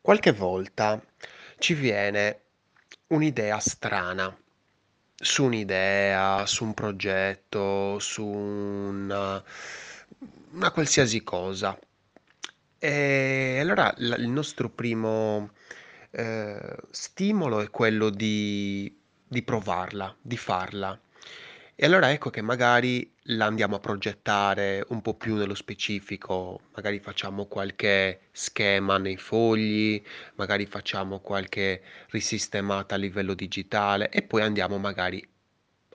Qualche volta ci viene un'idea strana su un'idea, su un progetto, su una, una qualsiasi cosa. E allora la- il nostro primo eh, stimolo è quello di, di provarla, di farla. E allora ecco che magari la andiamo a progettare un po' più nello specifico, magari facciamo qualche schema nei fogli, magari facciamo qualche risistemata a livello digitale e poi andiamo magari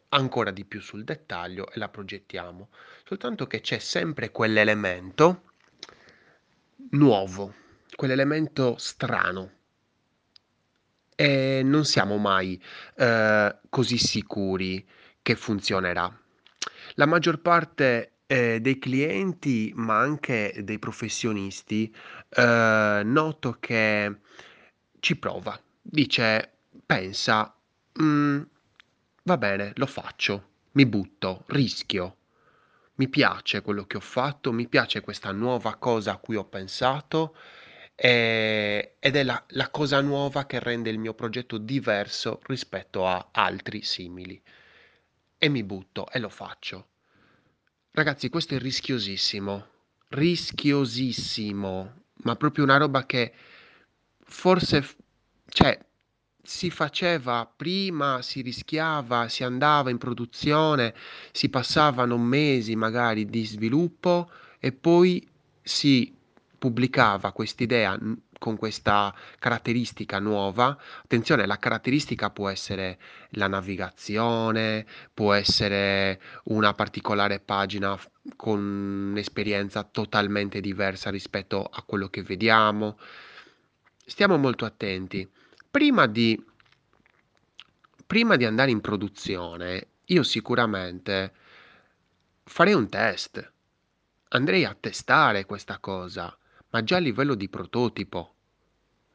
ancora di più sul dettaglio e la progettiamo. Soltanto che c'è sempre quell'elemento nuovo, quell'elemento strano e non siamo mai eh, così sicuri che funzionerà. La maggior parte eh, dei clienti, ma anche dei professionisti, eh, noto che ci prova, dice, pensa, "Mm, va bene, lo faccio, mi butto, rischio. Mi piace quello che ho fatto, mi piace questa nuova cosa a cui ho pensato e- ed è la, la cosa nuova che rende il mio progetto diverso rispetto a altri simili. E mi butto e lo faccio. Ragazzi, questo è rischiosissimo, rischiosissimo, ma proprio una roba che forse, cioè, si faceva prima, si rischiava, si andava in produzione, si passavano mesi magari di sviluppo e poi si pubblicava quest'idea con questa caratteristica nuova. Attenzione, la caratteristica può essere la navigazione, può essere una particolare pagina con un'esperienza totalmente diversa rispetto a quello che vediamo. Stiamo molto attenti. Prima di, prima di andare in produzione, io sicuramente farei un test. Andrei a testare questa cosa, ma già a livello di prototipo.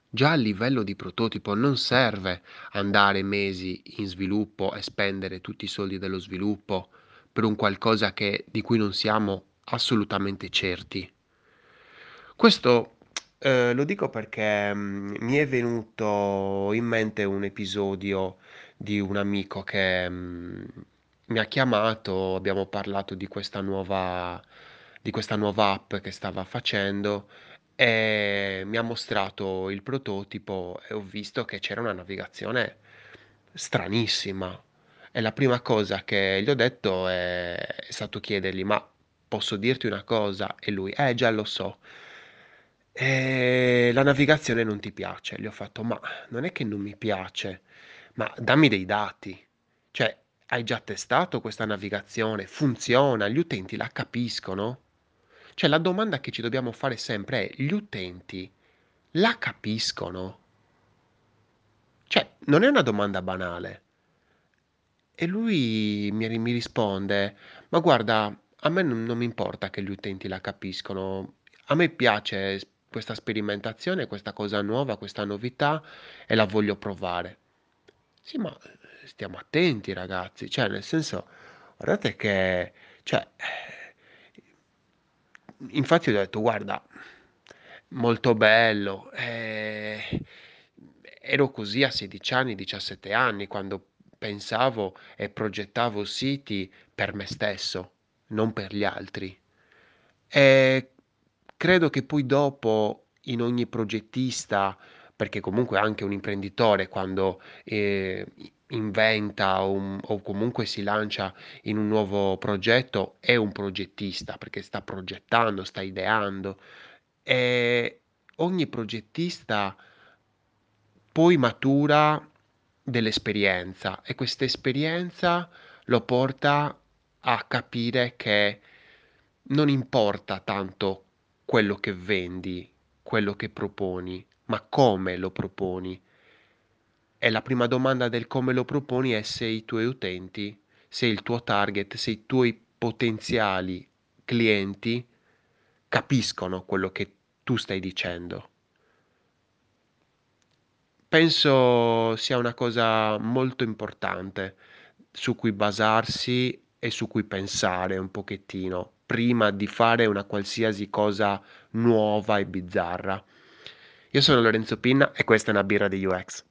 Già a livello di prototipo non serve andare mesi in sviluppo e spendere tutti i soldi dello sviluppo per un qualcosa che- di cui non siamo assolutamente certi. Questo eh, lo dico perché mm, mi è venuto in mente un episodio di un amico che mm, mi ha chiamato, abbiamo parlato di questa nuova, di questa nuova app che stava facendo e mi ha mostrato il prototipo e ho visto che c'era una navigazione stranissima. E la prima cosa che gli ho detto è, è stato chiedergli: Ma posso dirti una cosa? E lui: Eh, già lo so. E la navigazione non ti piace. Gli ho fatto: Ma non è che non mi piace, ma dammi dei dati. Cioè, hai già testato questa navigazione? Funziona? Gli utenti la capiscono? Cioè, la domanda che ci dobbiamo fare sempre è: gli utenti la capiscono? Cioè, non è una domanda banale. E lui mi, mi risponde: Ma guarda, a me non, non mi importa che gli utenti la capiscono. A me piace questa sperimentazione, questa cosa nuova, questa novità e la voglio provare. Sì, ma stiamo attenti, ragazzi. Cioè, nel senso, guardate che, cioè, infatti ho detto, guarda, molto bello. eh, ero così a 16 anni, 17 anni, quando pensavo e progettavo siti per me stesso, non per gli altri. E credo che poi dopo in ogni progettista, perché comunque anche un imprenditore quando eh, inventa un- o comunque si lancia in un nuovo progetto è un progettista perché sta progettando, sta ideando e ogni progettista poi matura dell'esperienza e questa esperienza lo porta a capire che non importa tanto quello che vendi, quello che proponi, ma come lo proponi. E la prima domanda del come lo proponi è se i tuoi utenti, se il tuo target, se i tuoi potenziali clienti capiscono quello che tu stai dicendo. Penso sia una cosa molto importante su cui basarsi e su cui pensare un pochettino prima di fare una qualsiasi cosa nuova e bizzarra. Io sono Lorenzo Pinna e questa è una birra di UX.